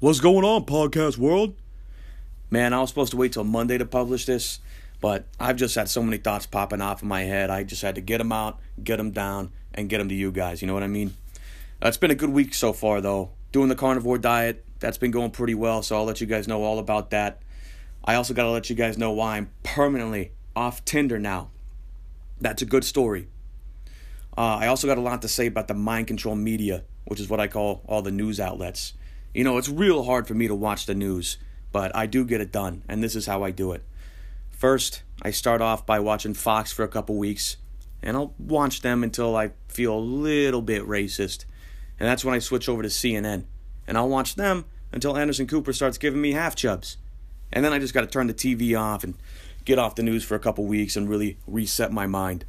What's going on, podcast world? Man, I was supposed to wait till Monday to publish this, but I've just had so many thoughts popping off in my head. I just had to get them out, get them down, and get them to you guys. You know what I mean? It's been a good week so far, though. Doing the carnivore diet, that's been going pretty well, so I'll let you guys know all about that. I also got to let you guys know why I'm permanently off Tinder now. That's a good story. Uh, I also got a lot to say about the mind control media, which is what I call all the news outlets. You know, it's real hard for me to watch the news, but I do get it done, and this is how I do it. First, I start off by watching Fox for a couple weeks, and I'll watch them until I feel a little bit racist. And that's when I switch over to CNN, and I'll watch them until Anderson Cooper starts giving me half chubs. And then I just got to turn the TV off and get off the news for a couple weeks and really reset my mind.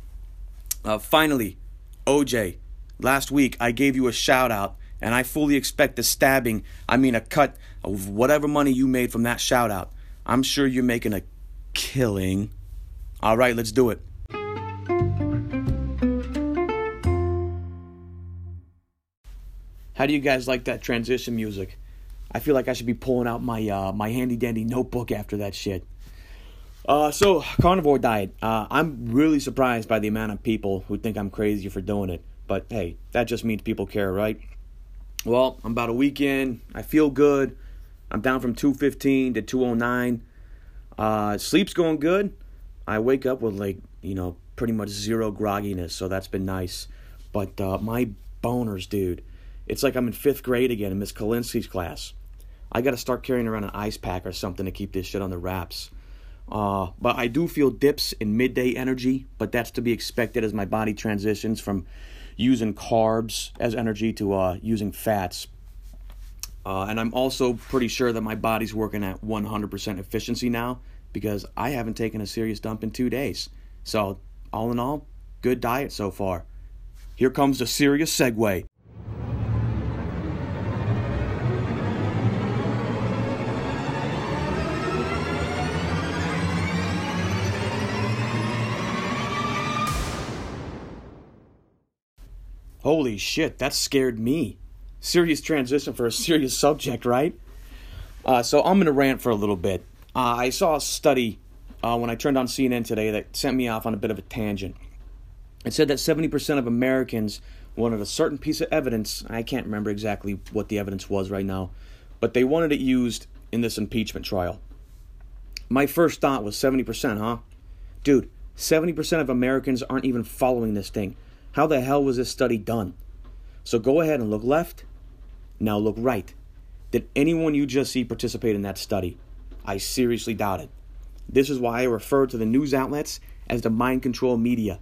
Uh, finally, OJ, last week I gave you a shout out, and I fully expect the stabbing, I mean a cut of whatever money you made from that shout out. I'm sure you're making a killing. All right, let's do it. How do you guys like that transition music? I feel like I should be pulling out my uh, my handy dandy notebook after that shit. Uh, so carnivore diet. Uh, I'm really surprised by the amount of people who think I'm crazy for doing it. But hey, that just means people care, right? Well, I'm about a week in. I feel good. I'm down from 215 to 209. Uh, sleep's going good. I wake up with like you know pretty much zero grogginess, so that's been nice. But uh, my boners, dude, it's like I'm in fifth grade again in Miss Kalinsky's class. I got to start carrying around an ice pack or something to keep this shit on the wraps. Uh, but I do feel dips in midday energy, but that's to be expected as my body transitions from using carbs as energy to uh, using fats. Uh, and I'm also pretty sure that my body's working at 100% efficiency now because I haven't taken a serious dump in two days. So, all in all, good diet so far. Here comes the serious segue. Holy shit, that scared me. Serious transition for a serious subject, right? Uh, so I'm going to rant for a little bit. Uh, I saw a study uh, when I turned on CNN today that sent me off on a bit of a tangent. It said that 70% of Americans wanted a certain piece of evidence. I can't remember exactly what the evidence was right now, but they wanted it used in this impeachment trial. My first thought was 70%, huh? Dude, 70% of Americans aren't even following this thing. How the hell was this study done? So go ahead and look left. Now look right. Did anyone you just see participate in that study? I seriously doubt it. This is why I refer to the news outlets as the mind control media.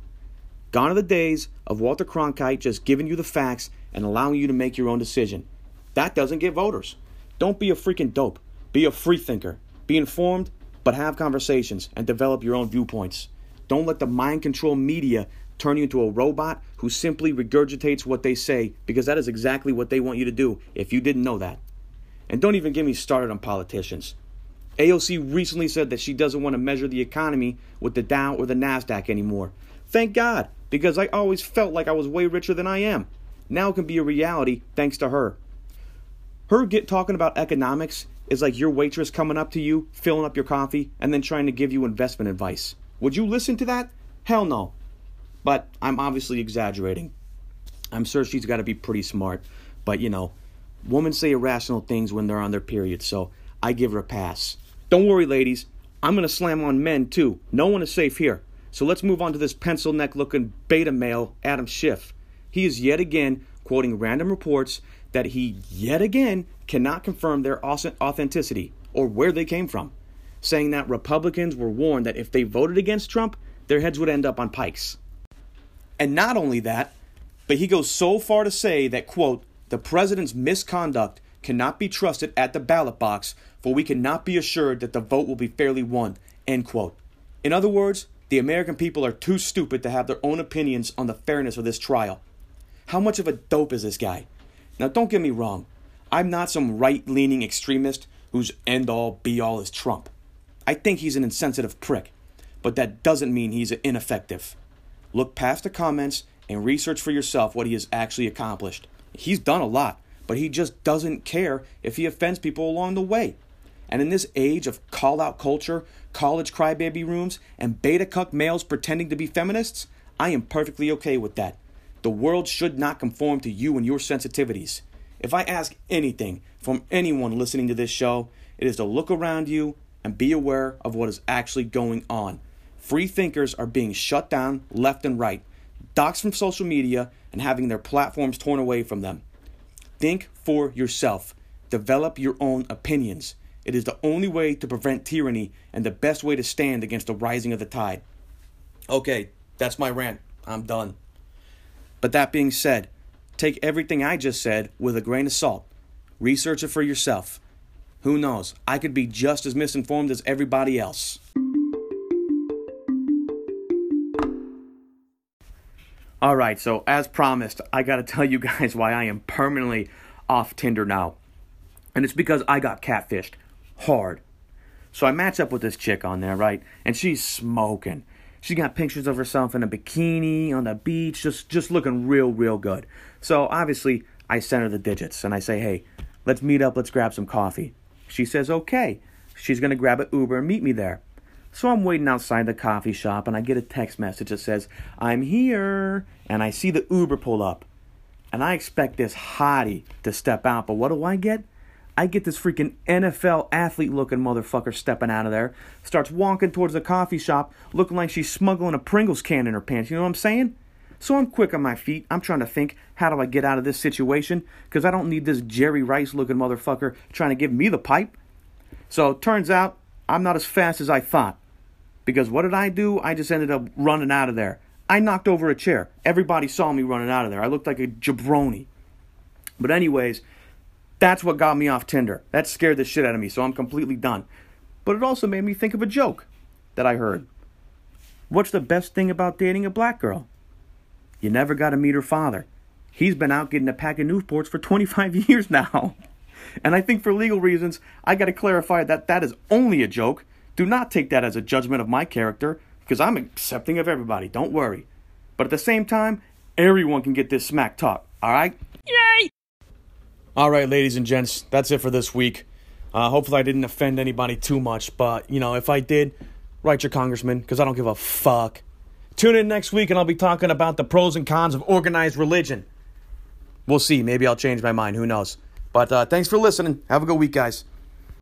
Gone are the days of Walter Cronkite just giving you the facts and allowing you to make your own decision. That doesn't get voters. Don't be a freaking dope. Be a free thinker. Be informed, but have conversations and develop your own viewpoints. Don't let the mind control media turn you into a robot who simply regurgitates what they say because that is exactly what they want you to do if you didn't know that. And don't even get me started on politicians. AOC recently said that she doesn't want to measure the economy with the Dow or the NASDAQ anymore. Thank God, because I always felt like I was way richer than I am. Now it can be a reality thanks to her. Her get talking about economics is like your waitress coming up to you, filling up your coffee, and then trying to give you investment advice. Would you listen to that? Hell no. But I'm obviously exaggerating. I'm sure she's got to be pretty smart. But, you know, women say irrational things when they're on their period, so I give her a pass. Don't worry, ladies. I'm going to slam on men, too. No one is safe here. So let's move on to this pencil neck looking beta male, Adam Schiff. He is yet again quoting random reports that he yet again cannot confirm their authenticity or where they came from, saying that Republicans were warned that if they voted against Trump, their heads would end up on pikes. And not only that, but he goes so far to say that, quote, the president's misconduct cannot be trusted at the ballot box, for we cannot be assured that the vote will be fairly won, end quote. In other words, the American people are too stupid to have their own opinions on the fairness of this trial. How much of a dope is this guy? Now, don't get me wrong. I'm not some right leaning extremist whose end all be all is Trump. I think he's an insensitive prick, but that doesn't mean he's ineffective. Look past the comments and research for yourself what he has actually accomplished. He's done a lot, but he just doesn't care if he offends people along the way. And in this age of call out culture, college crybaby rooms, and beta cuck males pretending to be feminists, I am perfectly okay with that. The world should not conform to you and your sensitivities. If I ask anything from anyone listening to this show, it is to look around you and be aware of what is actually going on. Free thinkers are being shut down left and right, doxxed from social media, and having their platforms torn away from them. Think for yourself. Develop your own opinions. It is the only way to prevent tyranny and the best way to stand against the rising of the tide. Okay, that's my rant. I'm done. But that being said, take everything I just said with a grain of salt. Research it for yourself. Who knows? I could be just as misinformed as everybody else. All right, so as promised, I got to tell you guys why I am permanently off Tinder now. And it's because I got catfished hard. So I match up with this chick on there, right? And she's smoking. She got pictures of herself in a bikini on the beach, just just looking real, real good. So obviously, I send her the digits and I say, "Hey, let's meet up. Let's grab some coffee." She says, "Okay." She's gonna grab an Uber and meet me there. So I'm waiting outside the coffee shop and I get a text message that says, I'm here. And I see the Uber pull up. And I expect this hottie to step out. But what do I get? I get this freaking NFL athlete looking motherfucker stepping out of there, starts walking towards the coffee shop looking like she's smuggling a Pringles can in her pants. You know what I'm saying? So I'm quick on my feet. I'm trying to think, how do I get out of this situation? Because I don't need this Jerry Rice looking motherfucker trying to give me the pipe. So turns out I'm not as fast as I thought. Because what did I do? I just ended up running out of there. I knocked over a chair. Everybody saw me running out of there. I looked like a jabroni. But, anyways, that's what got me off Tinder. That scared the shit out of me, so I'm completely done. But it also made me think of a joke that I heard. What's the best thing about dating a black girl? You never got to meet her father. He's been out getting a pack of Newports for 25 years now. And I think for legal reasons, I got to clarify that that is only a joke. Do not take that as a judgment of my character, because I'm accepting of everybody. Don't worry. But at the same time, everyone can get this smack talk. All right? Yay! All right, ladies and gents, that's it for this week. Uh, hopefully, I didn't offend anybody too much, but you know, if I did, write your congressman because I don't give a fuck. Tune in next week, and I'll be talking about the pros and cons of organized religion. We'll see. Maybe I'll change my mind. Who knows? But uh, thanks for listening. Have a good week, guys.